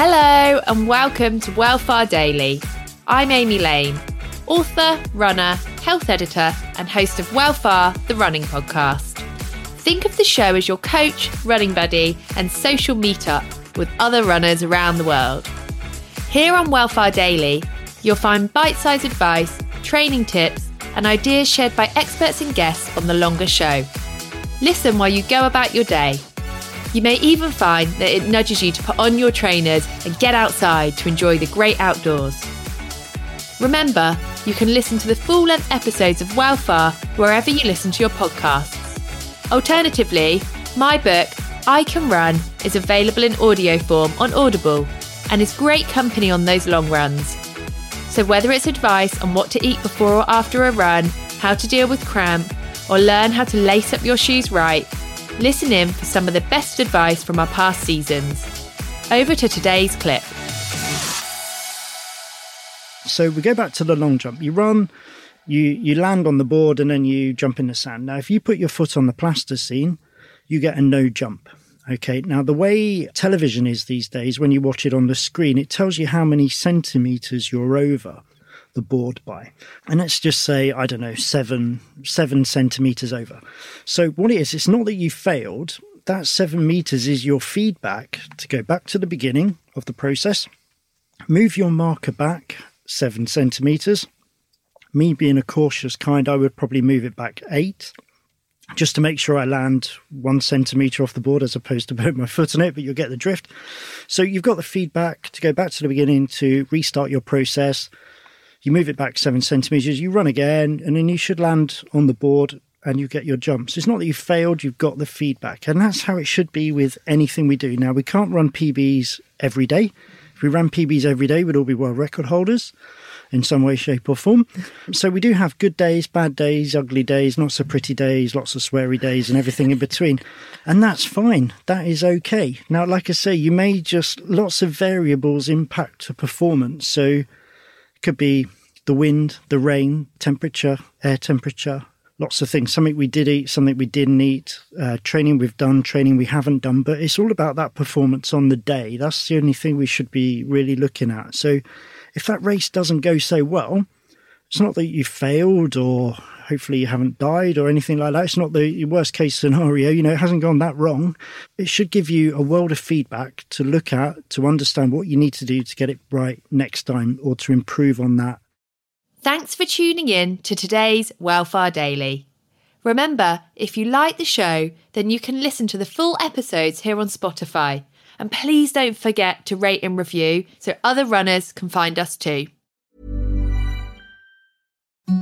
Hello, and welcome to Wellfar Daily. I'm Amy Lane, author, runner, health editor, and host of Wellfar, the running podcast. Think of the show as your coach, running buddy, and social meetup with other runners around the world. Here on Wellfar Daily, you'll find bite sized advice, training tips, and ideas shared by experts and guests on the longer show. Listen while you go about your day. You may even find that it nudges you to put on your trainers and get outside to enjoy the great outdoors. Remember, you can listen to the full length episodes of Wellfar wherever you listen to your podcasts. Alternatively, my book, I Can Run, is available in audio form on Audible and is great company on those long runs. So, whether it's advice on what to eat before or after a run, how to deal with cramp, or learn how to lace up your shoes right, listen in for some of the best advice from our past seasons. Over to today's clip. So we go back to the long jump. You run, you you land on the board, and then you jump in the sand. Now, if you put your foot on the plasticine, you get a no jump. Okay. Now, the way television is these days, when you watch it on the screen, it tells you how many centimeters you're over the board by. And let's just say, I don't know, seven, seven centimeters over. So what it is, it's not that you failed. That seven meters is your feedback to go back to the beginning of the process, move your marker back seven centimeters. Me being a cautious kind, I would probably move it back eight just to make sure I land one centimeter off the board as opposed to put my foot on it, but you'll get the drift. So you've got the feedback to go back to the beginning to restart your process. You move it back seven centimeters, you run again, and then you should land on the board and you get your jumps. It's not that you failed, you've got the feedback. And that's how it should be with anything we do. Now, we can't run PBs every day. If we ran PBs every day, we'd all be world record holders in some way, shape, or form. So we do have good days, bad days, ugly days, not so pretty days, lots of sweary days, and everything in between. And that's fine. That is okay. Now, like I say, you may just, lots of variables impact a performance. So could be the wind, the rain, temperature, air temperature, lots of things. Something we did eat, something we didn't eat, uh, training we've done, training we haven't done. But it's all about that performance on the day. That's the only thing we should be really looking at. So if that race doesn't go so well, it's not that you failed or hopefully you haven't died or anything like that. It's not the worst case scenario. You know, it hasn't gone that wrong. It should give you a world of feedback to look at, to understand what you need to do to get it right next time or to improve on that Thanks for tuning in to today's Wellfar Daily. Remember, if you like the show, then you can listen to the full episodes here on Spotify. And please don't forget to rate and review so other runners can find us too.